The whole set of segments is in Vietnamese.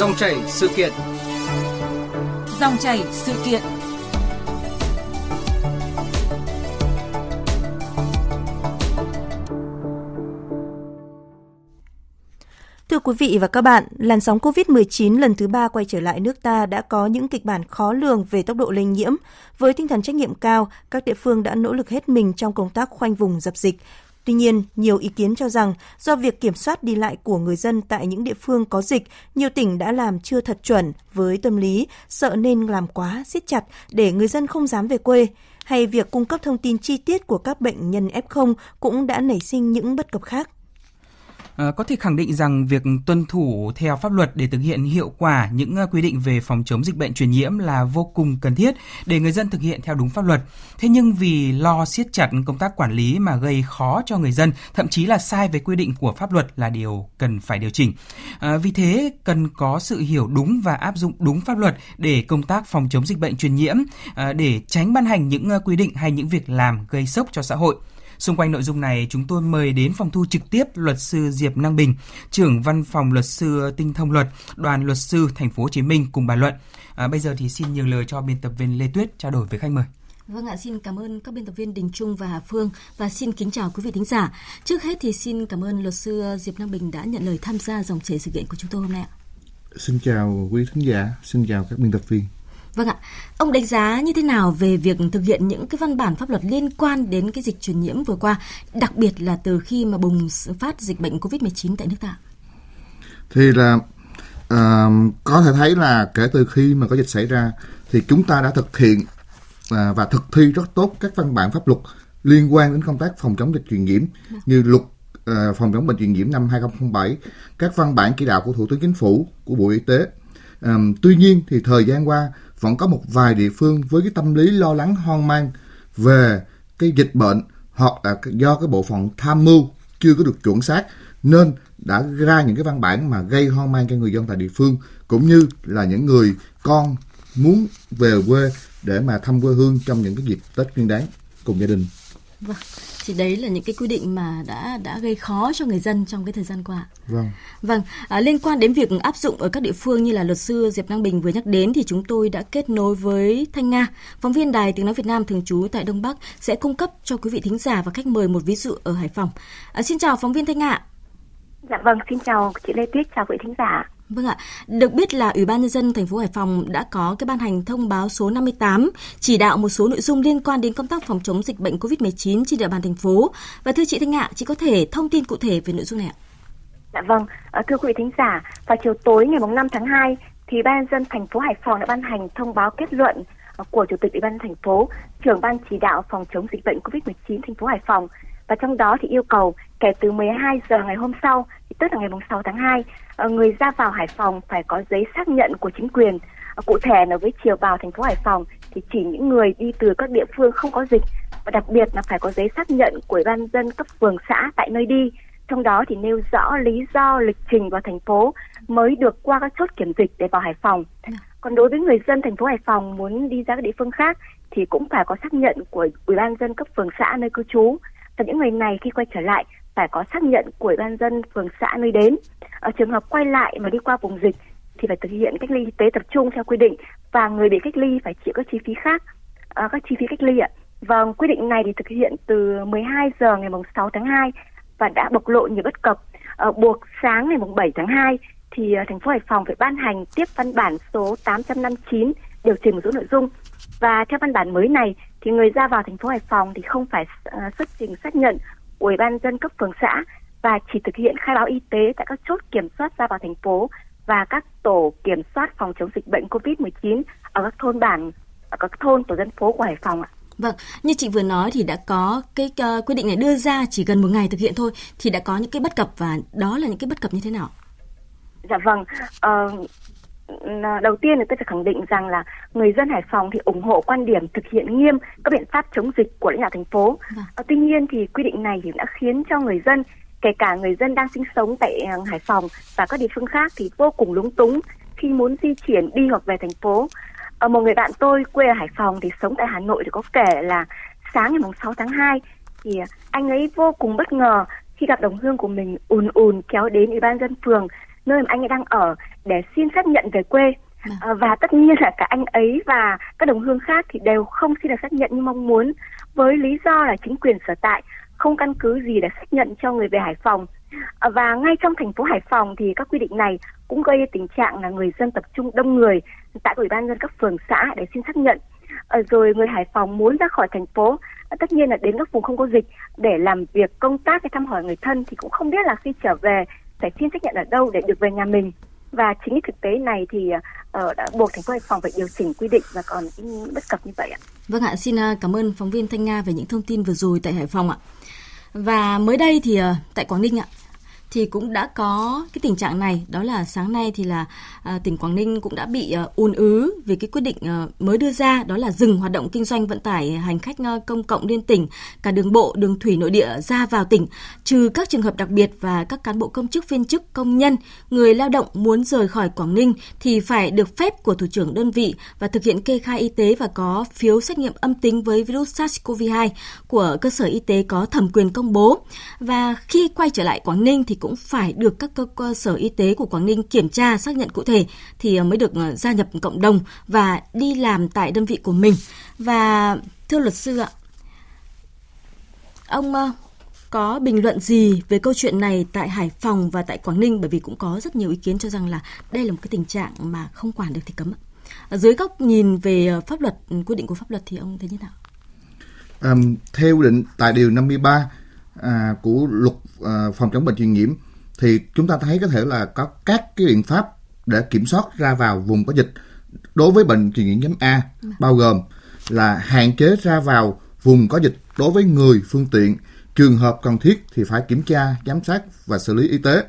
Dòng chảy sự kiện. Dòng chảy sự kiện. Thưa quý vị và các bạn, làn sóng COVID-19 lần thứ ba quay trở lại nước ta đã có những kịch bản khó lường về tốc độ lây nhiễm. Với tinh thần trách nhiệm cao, các địa phương đã nỗ lực hết mình trong công tác khoanh vùng dập dịch, Tuy nhiên, nhiều ý kiến cho rằng do việc kiểm soát đi lại của người dân tại những địa phương có dịch, nhiều tỉnh đã làm chưa thật chuẩn với tâm lý sợ nên làm quá siết chặt để người dân không dám về quê hay việc cung cấp thông tin chi tiết của các bệnh nhân F0 cũng đã nảy sinh những bất cập khác. À, có thể khẳng định rằng việc tuân thủ theo pháp luật để thực hiện hiệu quả những ờ, quy định về phòng chống dịch bệnh truyền nhiễm là vô cùng cần thiết để người dân thực hiện theo đúng pháp luật. Thế nhưng vì lo siết chặt công tác quản lý mà gây khó cho người dân, thậm chí là sai về quy định của pháp luật là điều cần phải điều chỉnh. À, vì thế cần có sự hiểu đúng và áp dụng đúng pháp luật để công tác phòng chống dịch bệnh truyền nhiễm à, để tránh ban hành những quy định hay những việc làm gây sốc cho xã hội. Xung quanh nội dung này, chúng tôi mời đến phòng thu trực tiếp luật sư Diệp Năng Bình, trưởng văn phòng luật sư Tinh thông luật, đoàn luật sư thành phố Hồ Chí Minh cùng bàn luận. À, bây giờ thì xin nhường lời cho biên tập viên Lê Tuyết trao đổi với khách mời. Vâng ạ, xin cảm ơn các biên tập viên Đình Trung và Hà Phương và xin kính chào quý vị thính giả. Trước hết thì xin cảm ơn luật sư Diệp Năng Bình đã nhận lời tham gia dòng chảy sự kiện của chúng tôi hôm nay ạ. Xin chào quý thính giả, xin chào các biên tập viên. Vâng ạ, ông đánh giá như thế nào về việc thực hiện những cái văn bản pháp luật liên quan đến cái dịch truyền nhiễm vừa qua, đặc biệt là từ khi mà bùng phát dịch bệnh COVID-19 tại nước ta? Thì là uh, có thể thấy là kể từ khi mà có dịch xảy ra thì chúng ta đã thực hiện uh, và thực thi rất tốt các văn bản pháp luật liên quan đến công tác phòng chống dịch truyền nhiễm như luật uh, phòng chống bệnh truyền nhiễm năm 2007, các văn bản chỉ đạo của Thủ tướng Chính phủ, của Bộ Y tế. Um, tuy nhiên thì thời gian qua vẫn có một vài địa phương với cái tâm lý lo lắng, hoang mang về cái dịch bệnh hoặc là do cái bộ phận tham mưu chưa có được chuẩn xác, nên đã ra những cái văn bản mà gây hoang mang cho người dân tại địa phương, cũng như là những người con muốn về quê để mà thăm quê hương trong những cái dịp Tết Nguyên đán cùng gia đình. Vâng thì đấy là những cái quy định mà đã đã gây khó cho người dân trong cái thời gian qua. Vâng. Vâng, à, liên quan đến việc áp dụng ở các địa phương như là luật sư Diệp Năng Bình vừa nhắc đến thì chúng tôi đã kết nối với Thanh Nga, phóng viên Đài Tiếng nói Việt Nam thường trú tại Đông Bắc sẽ cung cấp cho quý vị thính giả và khách mời một ví dụ ở Hải Phòng. À, xin chào phóng viên Thanh Nga. Dạ vâng, xin chào chị Lê Tuyết, chào quý thính giả. Vâng ạ, được biết là Ủy ban nhân dân thành phố Hải Phòng đã có cái ban hành thông báo số 58 chỉ đạo một số nội dung liên quan đến công tác phòng chống dịch bệnh COVID-19 trên địa bàn thành phố. Và thưa chị Thanh Ạ, chị có thể thông tin cụ thể về nội dung này ạ? Dạ vâng, ờ, thưa quý vị thính giả, vào chiều tối ngày 5 tháng 2 thì ban nhân dân thành phố Hải Phòng đã ban hành thông báo kết luận ờ, của Chủ tịch Ủy ban thành phố, trưởng ban chỉ đạo phòng chống dịch bệnh COVID-19 thành phố Hải Phòng và trong đó thì yêu cầu kể từ 12 giờ ngày hôm sau, tức là ngày 6 tháng 2, ờ, người ra vào Hải Phòng phải có giấy xác nhận của chính quyền. Ờ, cụ thể là với chiều vào thành phố Hải Phòng thì chỉ những người đi từ các địa phương không có dịch và đặc biệt là phải có giấy xác nhận của Ủy ban dân cấp phường xã tại nơi đi. Trong đó thì nêu rõ lý do lịch trình vào thành phố mới được qua các chốt kiểm dịch để vào Hải Phòng. Còn đối với người dân thành phố Hải Phòng muốn đi ra các địa phương khác thì cũng phải có xác nhận của Ủy ban dân cấp phường xã nơi cư trú và những người này khi quay trở lại phải có xác nhận của ủy ban dân phường xã nơi đến. Ở trường hợp quay lại mà đi qua vùng dịch thì phải thực hiện cách ly y tế tập trung theo quy định và người bị cách ly phải chịu các chi phí khác, à, các chi phí cách ly ạ. Vâng, quy định này thì thực hiện từ 12 giờ ngày 6 tháng 2 và đã bộc lộ nhiều bất cập. À, buộc sáng ngày 7 tháng 2 thì à, thành phố Hải Phòng phải ban hành tiếp văn bản số 859 điều chỉnh một số nội dung và theo văn bản mới này thì người ra vào thành phố Hải Phòng thì không phải uh, xuất trình xác nhận của Ủy ban dân cấp phường xã và chỉ thực hiện khai báo y tế tại các chốt kiểm soát ra vào thành phố và các tổ kiểm soát phòng chống dịch bệnh COVID-19 ở các thôn bản, ở các thôn tổ dân phố của Hải Phòng ạ. Vâng, như chị vừa nói thì đã có cái uh, quy định này đưa ra chỉ gần một ngày thực hiện thôi thì đã có những cái bất cập và đó là những cái bất cập như thế nào? Dạ vâng, uh, đầu tiên là tôi phải khẳng định rằng là người dân Hải Phòng thì ủng hộ quan điểm thực hiện nghiêm các biện pháp chống dịch của lãnh đạo thành phố. À, tuy nhiên thì quy định này thì đã khiến cho người dân kể cả người dân đang sinh sống tại ờ, Hải Phòng và các địa phương khác thì vô cùng lúng túng khi muốn di chuyển đi hoặc về thành phố. À, một người bạn tôi quê ở Hải Phòng thì sống tại Hà Nội thì có kể là sáng ngày 6 tháng 2 thì anh ấy vô cùng bất ngờ khi gặp đồng hương của mình ùn ùn kéo đến ủy ban dân phường nơi mà anh ấy đang ở để xin xác nhận về quê. À, và tất nhiên là cả anh ấy và các đồng hương khác thì đều không xin được xác nhận như mong muốn. Với lý do là chính quyền sở tại không căn cứ gì để xác nhận cho người về Hải Phòng. À, và ngay trong thành phố Hải Phòng thì các quy định này cũng gây tình trạng là người dân tập trung đông người tại ủy ban dân các phường xã để xin xác nhận. À, rồi người Hải Phòng muốn ra khỏi thành phố tất nhiên là đến các vùng không có dịch để làm việc công tác hay thăm hỏi người thân thì cũng không biết là khi trở về phải xin xác nhận ở đâu để được về nhà mình và chính cái thực tế này thì uh, đã buộc thành phố Hải Phòng phải điều chỉnh quy định và còn những bất cập như vậy ạ. Vâng ạ, xin ờ, cảm ơn phóng viên Thanh Nga về những thông tin vừa rồi tại Hải Phòng ạ. Và mới đây thì uh, tại Quảng Ninh ạ, thì cũng đã có cái tình trạng này. Đó là sáng nay thì là à, tỉnh Quảng Ninh cũng đã bị à, ùn ứ vì cái quyết định à, mới đưa ra đó là dừng hoạt động kinh doanh vận tải hành khách à, công cộng liên tỉnh cả đường bộ đường thủy nội địa ra vào tỉnh. Trừ các trường hợp đặc biệt và các cán bộ công chức viên chức công nhân người lao động muốn rời khỏi Quảng Ninh thì phải được phép của thủ trưởng đơn vị và thực hiện kê khai y tế và có phiếu xét nghiệm âm tính với virus SARS-CoV-2 của cơ sở y tế có thẩm quyền công bố. Và khi quay trở lại Quảng Ninh thì cũng phải được các cơ, sở y tế của Quảng Ninh kiểm tra xác nhận cụ thể thì ờ, mới được ờ, gia nhập cộng đồng và đi làm tại đơn vị của mình. Và thưa luật sư ạ, ông có bình luận gì về câu chuyện này tại Hải Phòng và tại Quảng Ninh bởi vì cũng có rất nhiều ý kiến cho rằng là đây là một cái tình trạng mà không quản được thì cấm. Dưới góc nhìn về ờ, pháp luật, ừ, quy định của pháp luật thì ông thấy như nào? Um, theo định tại điều 53 à, của luật à, phòng chống bệnh truyền nhiễm thì chúng ta thấy có thể là có các cái biện pháp để kiểm soát ra vào vùng có dịch đối với bệnh truyền nhiễm nhóm A bao gồm là hạn chế ra vào vùng có dịch đối với người phương tiện. Trường hợp cần thiết thì phải kiểm tra giám sát và xử lý y tế.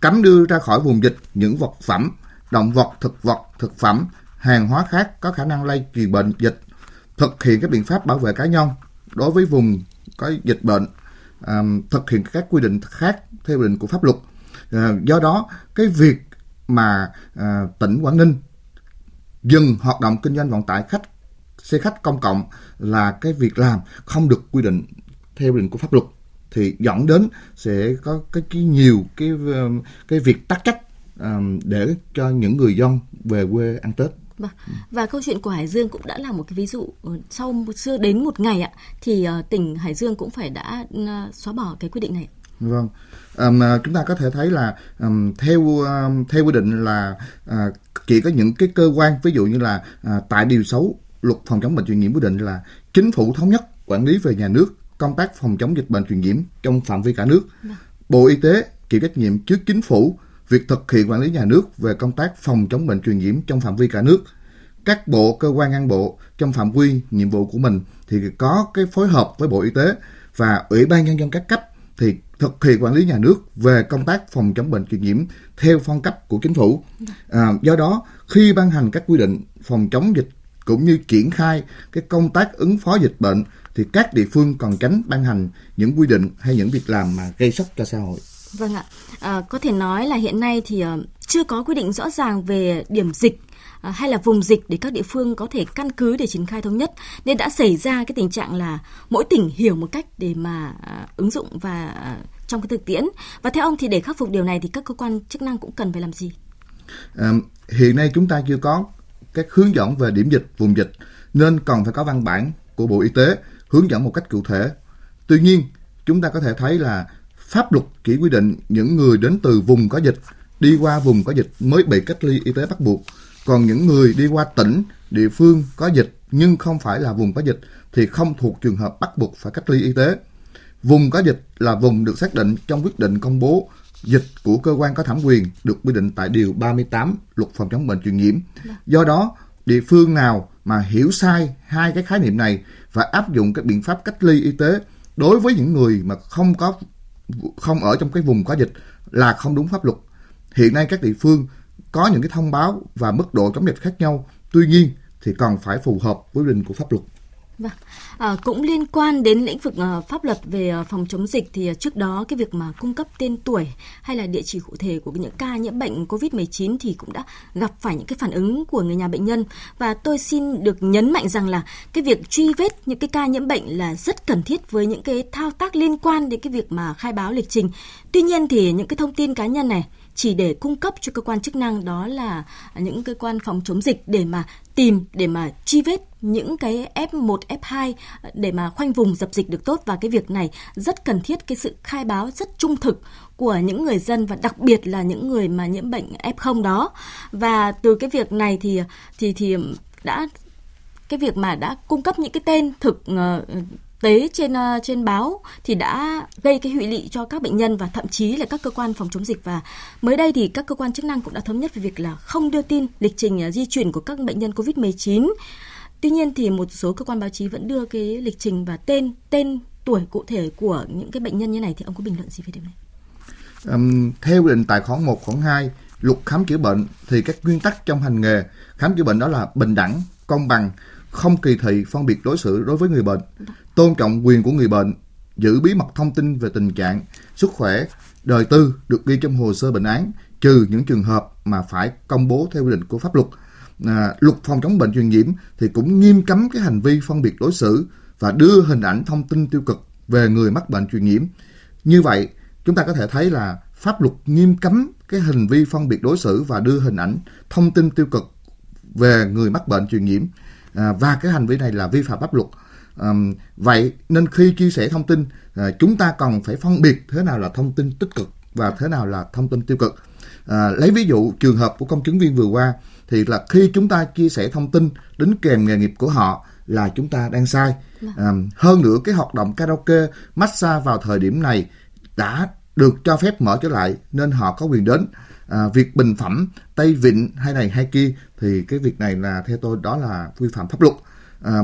Cấm đưa ra khỏi vùng dịch những vật phẩm động vật thực vật thực phẩm hàng hóa khác có khả năng lây truyền bệnh dịch. Thực hiện các biện pháp bảo vệ cá nhân đối với vùng có dịch bệnh um, thực hiện các quy định khác theo quy định của pháp luật. Uh, do đó cái việc mà uh, tỉnh Quảng Ninh dừng hoạt động kinh doanh vận tải khách xe khách công cộng là cái việc làm không được quy định theo quy định của pháp luật thì dẫn đến sẽ có cái, cái nhiều cái um, cái việc tắc trách um, để cho những người dân về quê ăn Tết. Vâng. Và câu chuyện của Hải Dương cũng đã là một cái ví dụ ờ, sau chưa đến một ngày ạ thì uh, tỉnh Hải Dương cũng phải đã uh, xóa bỏ cái quyết định này. Vâng. Um, chúng ta có thể thấy là um, theo um, theo quy định là uh, chỉ có những cái cơ quan ví dụ như là uh, tại điều 6 luật phòng chống bệnh truyền nhiễm quy định là chính phủ thống nhất quản lý về nhà nước công tác phòng chống dịch bệnh truyền nhiễm trong phạm vi cả nước. Vâng. Bộ Y tế chịu trách nhiệm trước chính phủ việc thực hiện quản lý nhà nước về công tác phòng chống bệnh truyền nhiễm trong phạm vi cả nước. Các bộ, cơ quan ngang bộ trong phạm vi nhiệm vụ của mình thì có cái phối hợp với Bộ Y tế và Ủy ban Nhân dân các cấp thì thực hiện quản lý nhà nước về công tác phòng chống bệnh truyền nhiễm theo phong cấp của chính phủ. À, do đó, khi ban hành các quy định phòng chống dịch cũng như triển khai cái công tác ứng phó dịch bệnh thì các địa phương còn tránh ban hành những quy định hay những việc làm mà gây sốc cho xã hội. Vâng ạ, à, có thể nói là hiện nay thì uh, chưa có quy định rõ ràng về điểm dịch à, hay là vùng dịch để các địa phương có thể căn cứ để triển khai thống nhất nên đã xảy ra cái tình trạng là mỗi tỉnh hiểu một cách để mà à, ứng dụng và à, trong cái thực tiễn và theo ông thì để khắc phục điều này thì các cơ quan chức năng cũng cần phải làm gì? À, hiện nay chúng ta chưa có các hướng dẫn về điểm dịch vùng dịch nên cần phải có văn bản của Bộ Y tế hướng dẫn một cách cụ thể. Tuy nhiên, chúng ta có thể thấy là pháp luật chỉ quy định những người đến từ vùng có dịch đi qua vùng có dịch mới bị cách ly y tế bắt buộc. Còn những người đi qua tỉnh, địa phương có dịch nhưng không phải là vùng có dịch thì không thuộc trường hợp bắt buộc phải cách ly y tế. Vùng có dịch là vùng được xác định trong quyết định công bố dịch của cơ quan có thẩm quyền được quy định tại điều 38 Luật phòng chống bệnh truyền nhiễm. Do đó, địa phương nào mà hiểu sai hai cái khái niệm này và áp dụng các biện pháp cách ly y tế đối với những người mà không có không ở trong cái vùng có dịch là không đúng pháp luật. Hiện nay các địa phương có những cái thông báo và mức độ chống dịch khác nhau. Tuy nhiên thì còn phải phù hợp với quy định của pháp luật. Vâng. À, cũng liên quan đến lĩnh vực uh, pháp luật về uh, phòng chống dịch thì uh, trước đó cái việc mà cung cấp tên tuổi hay là địa chỉ cụ thể của những ca nhiễm bệnh COVID-19 thì cũng đã gặp phải những cái phản ứng của người nhà bệnh nhân và tôi xin được nhấn mạnh rằng là cái việc truy vết những cái ca nhiễm bệnh là rất cần thiết với những cái thao tác liên quan đến cái việc mà khai báo lịch trình. Tuy nhiên thì những cái thông tin cá nhân này chỉ để cung cấp cho cơ quan chức năng đó là những cơ quan phòng chống dịch để mà tìm để mà truy vết những cái F1, F2 để mà khoanh vùng dập dịch được tốt và cái việc này rất cần thiết cái sự khai báo rất trung thực của những người dân và đặc biệt là những người mà nhiễm bệnh F0 đó. Và từ cái việc này thì thì thì đã cái việc mà đã cung cấp những cái tên thực ờ, tế trên uh, trên báo thì đã gây cái hệ lụy cho các bệnh nhân và thậm chí là các cơ quan phòng chống dịch và mới đây thì các cơ quan chức năng cũng đã thống nhất về việc là không đưa tin lịch trình uh, di chuyển của các bệnh nhân COVID-19. Tuy nhiên thì một số cơ quan báo chí vẫn đưa cái lịch trình và tên tên tuổi cụ thể của những cái bệnh nhân như này thì ông có bình luận gì về điều này? Um, theo quy định tại khoản 1 khoản 2 luật khám chữa bệnh thì các nguyên tắc trong hành nghề khám chữa bệnh đó là bình đẳng, công bằng, không kỳ thị phân biệt đối xử đối với người bệnh, tôn trọng quyền của người bệnh, giữ bí mật thông tin về tình trạng, sức khỏe, đời tư được ghi trong hồ sơ bệnh án, trừ những trường hợp mà phải công bố theo quy định của pháp luật. À, luật phòng chống bệnh truyền nhiễm thì cũng nghiêm cấm cái hành vi phân biệt đối xử và đưa hình ảnh thông tin tiêu cực về người mắc bệnh truyền nhiễm. Như vậy, chúng ta có thể thấy là pháp luật nghiêm cấm cái hành vi phân biệt đối xử và đưa hình ảnh thông tin tiêu cực về người mắc bệnh truyền nhiễm à, và cái hành vi này là vi phạm pháp luật à, vậy nên khi chia sẻ thông tin à, chúng ta cần phải phân biệt thế nào là thông tin tích cực và thế nào là thông tin tiêu cực. À, lấy ví dụ trường hợp của công chứng viên vừa qua thì là khi chúng ta chia sẻ thông tin đến kèm nghề nghiệp của họ là chúng ta đang sai. À, hơn nữa cái hoạt động karaoke massage vào thời điểm này đã được cho phép mở trở lại nên họ có quyền đến. À, việc bình phẩm tay vịn hay này hay kia thì cái việc này là theo tôi đó là vi phạm pháp luật. À,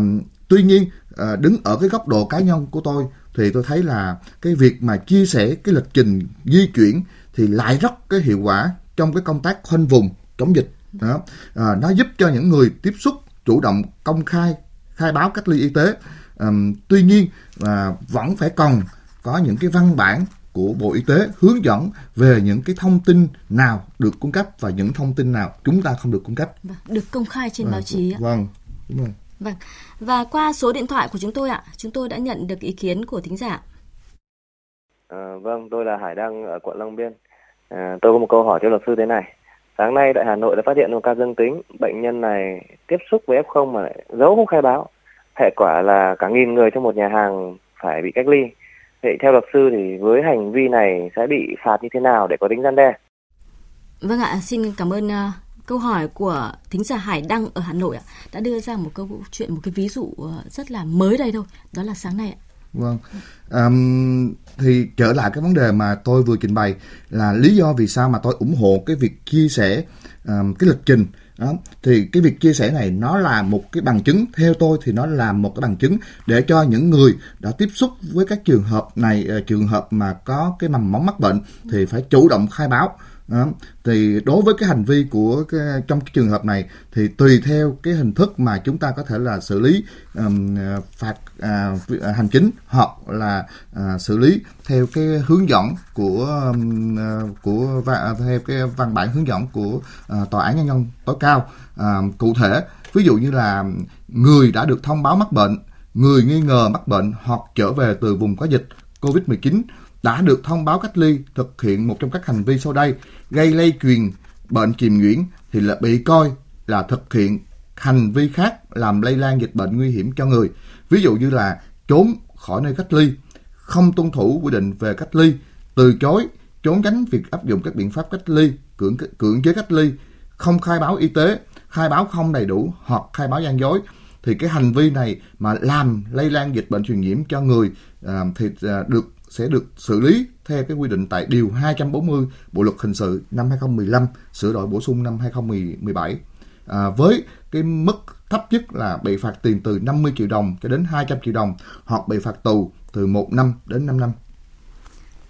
tuy nhiên à, đứng ở cái góc độ cá nhân của tôi thì tôi thấy là cái việc mà chia sẻ cái lịch trình di chuyển thì lại rất cái hiệu quả trong cái công tác khoanh vùng chống dịch đó à, nó giúp cho những người tiếp xúc chủ động công khai khai báo cách ly y tế à, tuy nhiên à, vẫn phải cần có những cái văn bản của Bộ Y tế hướng dẫn về những cái thông tin nào được cung cấp và những thông tin nào chúng ta không được cung cấp. Vâng, được công khai trên à, báo chí. Vâng, đúng rồi. Vâng. Và qua số điện thoại của chúng tôi ạ, chúng tôi đã nhận được ý kiến của thính giả. À, vâng, tôi là Hải Đăng ở quận Long Biên. À, tôi có một câu hỏi cho luật sư thế này. Sáng nay tại Hà Nội đã phát hiện một ca dương tính, bệnh nhân này tiếp xúc với F0 mà lại giấu không khai báo. Hệ quả là cả nghìn người trong một nhà hàng phải bị cách ly Vậy theo luật sư thì với hành vi này sẽ bị phạt như thế nào để có tính gian đe? Vâng ạ, xin cảm ơn uh, câu hỏi của thính giả Hải Đăng ở Hà Nội ạ. Đã đưa ra một câu chuyện, một cái ví dụ ờ, rất là mới đây thôi. Đó là sáng nay ạ. Vâng. Um, thì trở lại cái vấn đề mà tôi vừa trình bày là lý do vì sao mà tôi ủng hộ cái việc chia sẻ um, cái lịch trình đó thì cái việc chia sẻ này nó là một cái bằng chứng theo tôi thì nó là một cái bằng chứng để cho những người đã tiếp xúc với các trường hợp này ờ, trường hợp mà có cái mầm móng mắc bệnh thì phải chủ động khai báo đó. thì đối với cái hành vi của cái, trong cái trường hợp này thì tùy theo cái hình thức mà chúng ta có thể là xử lý um, phạt à, à, hành chính hoặc là à, xử lý theo cái hướng dẫn của um, của và theo cái văn bản hướng dẫn của uh, tòa án nhân dân tối cao à, cụ thể ví dụ như là người đã được thông báo mắc bệnh người nghi ngờ mắc bệnh hoặc trở về từ vùng có dịch COVID-19 đã được thông báo cách ly thực hiện một trong các hành vi sau đây gây lây truyền bệnh truyền nhiễm thì là bị coi là thực hiện hành vi khác làm lây lan dịch bệnh nguy hiểm cho người. Ví dụ như là trốn khỏi nơi cách ly, không tuân thủ quy định về cách ly, từ chối, trốn tránh việc áp dụng các biện pháp cách ly, cưỡng cưỡng chế cách ly, không khai báo y tế, khai báo không đầy đủ hoặc khai báo gian dối thì cái hành vi này mà làm lây lan dịch bệnh truyền nhiễm cho người à, thì à, được sẽ được xử lý theo cái quy định tại điều 240 Bộ luật hình sự năm 2015 sửa đổi bổ sung năm 2017 à, với cái mức thấp nhất là bị phạt tiền từ 50 triệu đồng cho đến 200 triệu đồng hoặc bị phạt tù từ 1 năm đến 5 năm.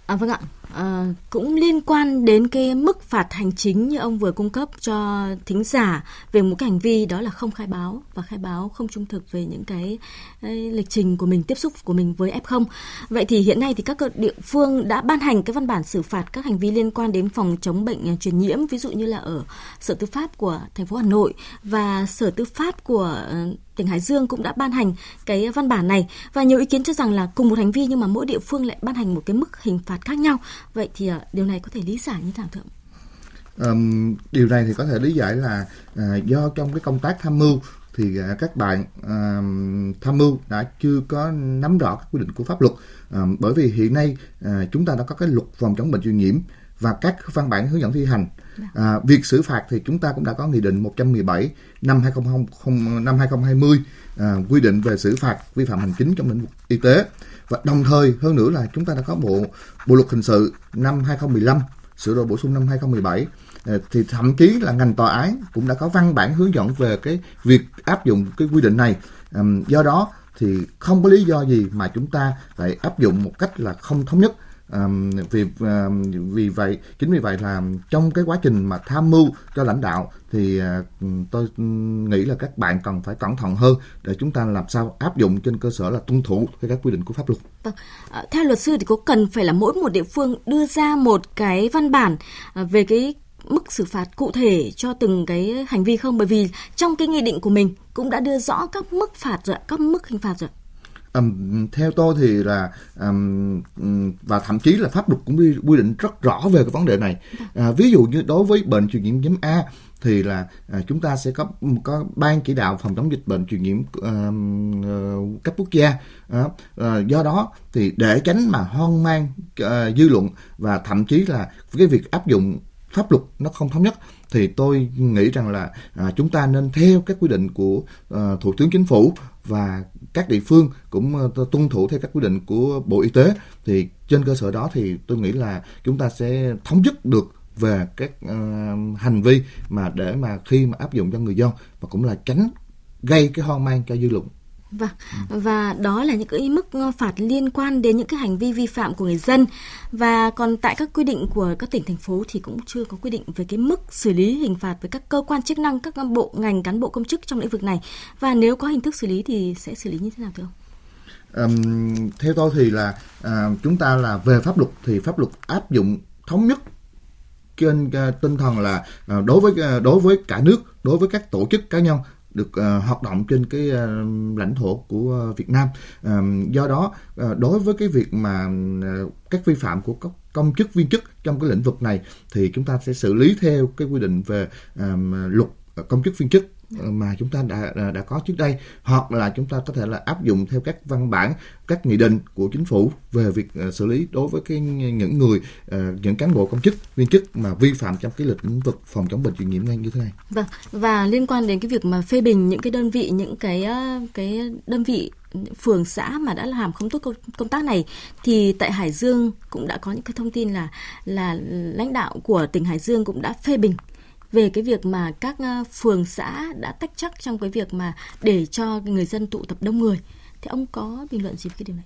À, vâng ạ, À, cũng liên quan đến cái mức phạt hành chính như ông vừa cung cấp cho thính giả về một cái hành vi đó là không khai báo và khai báo không trung thực về những cái, cái lịch trình của mình tiếp xúc của mình với F0. Vậy thì hiện nay thì các địa phương đã ban hành cái văn bản xử phạt các hành vi liên quan đến phòng chống bệnh à, truyền nhiễm ví dụ như là ở Sở Tư pháp của thành phố Hà Nội và Sở Tư pháp của ờ, tỉnh Hải Dương cũng đã ban hành cái văn bản này và nhiều ý kiến cho rằng là cùng một hành vi nhưng mà mỗi địa phương lại ban hành một cái mức hình phạt khác nhau. Vậy thì uh, điều này có thể lý giải như thế nào thưa Um, điều này thì có thể lý giải là uh, do trong cái công tác tham mưu thì uh, các bạn uh, tham mưu đã chưa có nắm rõ các quy định của pháp luật. Uh, bởi vì hiện nay uh, chúng ta đã có cái luật phòng chống bệnh truyền nhiễm và các văn bản hướng dẫn thi hành. À, việc xử phạt thì chúng ta cũng đã có nghị định 117 năm 2020 năm 2020 à, quy định về xử phạt vi phạm hành chính trong lĩnh vực y tế và đồng thời, hơn nữa là chúng ta đã có bộ bộ luật hình sự năm 2015 sửa đổi bổ sung năm 2017 ờ, thì thậm chí là ngành tòa án cũng đã có văn bản hướng dẫn về cái việc áp dụng cái quy định này. Do đó thì không có lý do gì mà chúng ta phải áp dụng một cách là không thống nhất. Um, vì um, vì vậy chính vì vậy là trong cái quá trình mà tham mưu cho lãnh đạo thì uh, tôi nghĩ là các bạn cần phải cẩn thận hơn để chúng ta làm sao áp dụng trên cơ sở là tuân thủ theo các quy định của pháp luật. Vâng. À, theo luật sư thì có cần phải là mỗi một địa phương đưa ra một cái văn bản ờ, về cái mức xử phạt cụ thể cho từng cái hành vi không? Bởi vì trong cái nghị định của mình cũng đã đưa rõ các mức phạt rồi, các mức hình phạt rồi. Um, theo tôi thì là um, và thậm chí là pháp luật cũng quy định rất rõ về cái vấn đề này. À, ví dụ như đối với bệnh truyền nhiễm nhóm A thì là à, chúng ta sẽ có có ban chỉ đạo phòng chống dịch bệnh truyền nhiễm uh, cấp quốc gia à, à, do đó thì để tránh mà hoang mang uh, dư luận và thậm chí là cái việc áp dụng pháp luật nó không thống nhất thì tôi nghĩ rằng là à, chúng ta nên theo các quy định của à, thủ tướng chính phủ và các địa phương cũng ờ, tuân thủ theo các quy định của bộ y tế. Thì trên cơ sở đó thì tôi nghĩ là chúng ta sẽ thống nhất được về các uh, hành vi mà để mà khi mà áp dụng cho người dân và cũng là tránh gây cái hoang mang cho dư luận. Vâng, và đó là những cái mức ờ, phạt liên quan đến những cái hành vi vi phạm của người dân. Và còn tại các quy định của các tỉnh thành phố thì cũng chưa có quy định về cái mức xử lý hình phạt với các cơ quan chức năng, các bộ ngành cán bộ công chức trong lĩnh vực này. Và nếu có hình thức xử lý thì sẽ xử lý như thế nào thưa ông? Um, theo tôi thì là uh, chúng ta là về pháp luật thì pháp luật áp dụng thống nhất trên uh, tinh thần là uh, đối với uh, đối với cả nước đối với các tổ chức cá nhân được uh, hoạt động trên cái uh, lãnh thổ của uh, Việt Nam. Uh, do đó uh, đối với cái việc mà uh, các vi phạm của các công chức viên chức trong cái lĩnh vực này thì chúng ta sẽ xử lý theo cái quy định về uh, luật công chức viên chức mà chúng ta đã à, đã có trước đây, hoặc là chúng ta có thể là áp dụng theo các văn bản, các nghị định của chính phủ về việc à, xử lý đối với cái những người à, những cán bộ công chức, viên chức mà vi phạm trong cái lĩnh vực phòng chống bệnh truyền nhiễm ngay như thế này. Vâng và liên quan đến cái việc mà phê bình những cái đơn vị, những cái cái đơn vị, phường, xã mà đã làm không tốt công tác này, thì tại Hải Dương cũng đã có những cái thông tin là là lãnh đạo của tỉnh Hải Dương cũng đã phê bình về cái việc mà các ờ, phường xã đã tách chắc trong cái việc mà để cho người dân tụ tập đông người. Thì ông có bình luận gì về cái điều này?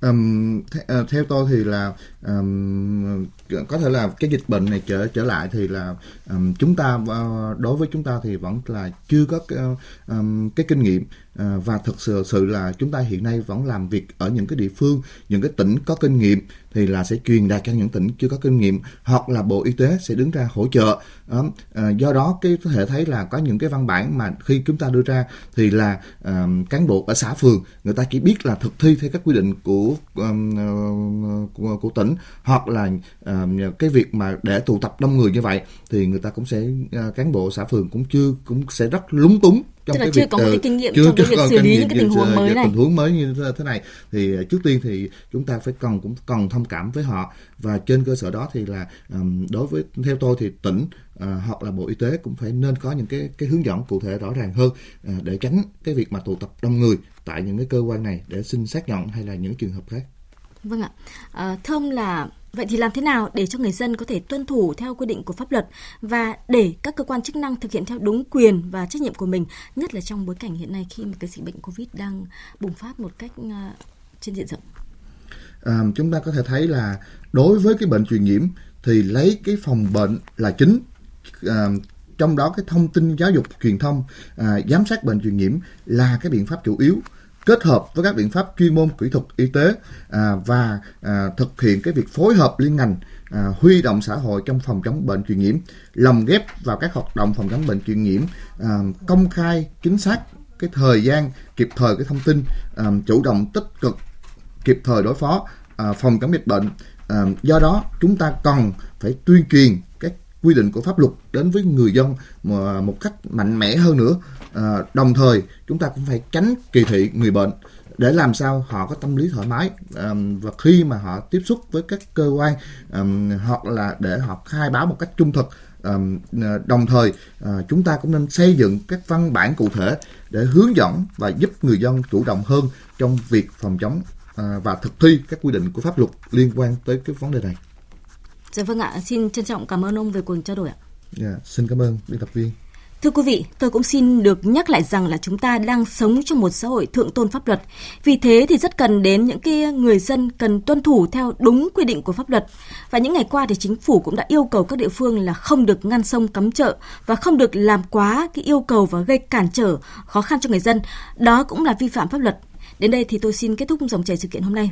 Um, th- uh, theo tôi thì là um, có thể là cái dịch bệnh này trở trở lại thì là um, chúng ta uh, đối với chúng ta thì vẫn là chưa có cái, um, cái kinh nghiệm uh, và thực sự sự là chúng ta hiện nay vẫn làm việc ở những cái địa phương những cái tỉnh có kinh nghiệm thì là sẽ truyền đạt cho những tỉnh chưa có kinh nghiệm hoặc là bộ y tế sẽ đứng ra hỗ trợ. Uh, uh, do đó cái có thể thấy là có những cái văn bản mà khi chúng ta đưa ra thì là uh, cán bộ ở xã phường người ta chỉ biết là thực thi theo các quy định của um, uh, của, của tỉnh hoặc là uh, cái việc mà để tụ tập đông người như vậy thì người ta cũng sẽ uh, cán bộ xã phường cũng chưa cũng sẽ rất lúng túng trong Tức cái chưa việc, có một cái kinh nghiệm chưa, trong cái việc xử lý những cái tình huống mới này. tình huống mới như thế này. Thì trước tiên thì chúng ta phải cần cũng cần thông cảm với họ. Và trên cơ sở đó thì là đối với theo tôi thì tỉnh uh, hoặc là bộ y tế cũng phải nên có những cái cái hướng dẫn cụ thể rõ ràng hơn uh, để tránh cái việc mà tụ tập đông người tại những cái cơ quan này để xin xác nhận hay là những trường hợp khác. Vâng ạ. À, thưa ông là vậy thì làm thế nào để cho người dân có thể tuân thủ theo quy định của pháp luật và để các cơ quan chức năng thực hiện theo đúng quyền và trách nhiệm của mình, nhất là trong bối cảnh hiện nay khi mà cái dịch bệnh Covid đang bùng phát một cách ờ, trên diện rộng? à, chúng ta có thể thấy là đối với cái bệnh truyền nhiễm thì lấy cái phòng bệnh là chính à, trong đó cái thông tin giáo dục truyền thông à, giám sát bệnh truyền nhiễm là cái biện pháp chủ yếu kết hợp với các biện pháp chuyên môn kỹ thuật y tế à, và à, thực hiện cái việc phối hợp liên ngành à, huy động xã hội trong phòng chống bệnh truyền nhiễm lồng ghép vào các hoạt động phòng chống bệnh truyền nhiễm à, công khai chính xác cái thời gian kịp thời cái thông tin à, chủ động tích cực kịp thời đối phó à, phòng chống dịch bệnh. À, do đó chúng ta cần phải tuyên truyền các quy định của pháp luật đến với người dân à, một cách mạnh mẽ hơn nữa à, đồng thời chúng ta cũng phải tránh kỳ thị người bệnh để làm sao họ có tâm lý thoải mái um, và khi mà họ tiếp xúc với các cơ quan um, hoặc là để họ khai báo một cách trung thực um, đồng thời uh, chúng ta cũng nên xây dựng các văn bản cụ thể để hướng dẫn và giúp người dân chủ động hơn trong việc phòng chống uh, và thực thi các quy định của pháp luật liên quan tới cái vấn đề này. Dạ vâng ạ, xin trân trọng cảm ơn ông về cuộc trao đổi ạ. Yeah, dạ, xin cảm ơn biên tập viên. Thưa quý vị, tôi cũng xin được nhắc lại rằng là chúng ta đang sống trong một xã hội thượng tôn pháp luật. Vì thế thì rất cần đến những cái người dân cần tuân thủ theo đúng quy định của pháp luật. Và những ngày qua thì chính phủ cũng đã yêu cầu các địa phương là không được ngăn sông cấm chợ và không được làm quá cái yêu cầu và gây cản trở khó khăn cho người dân. Đó cũng là vi phạm pháp luật. Đến đây thì tôi xin kết thúc dòng chảy sự kiện hôm nay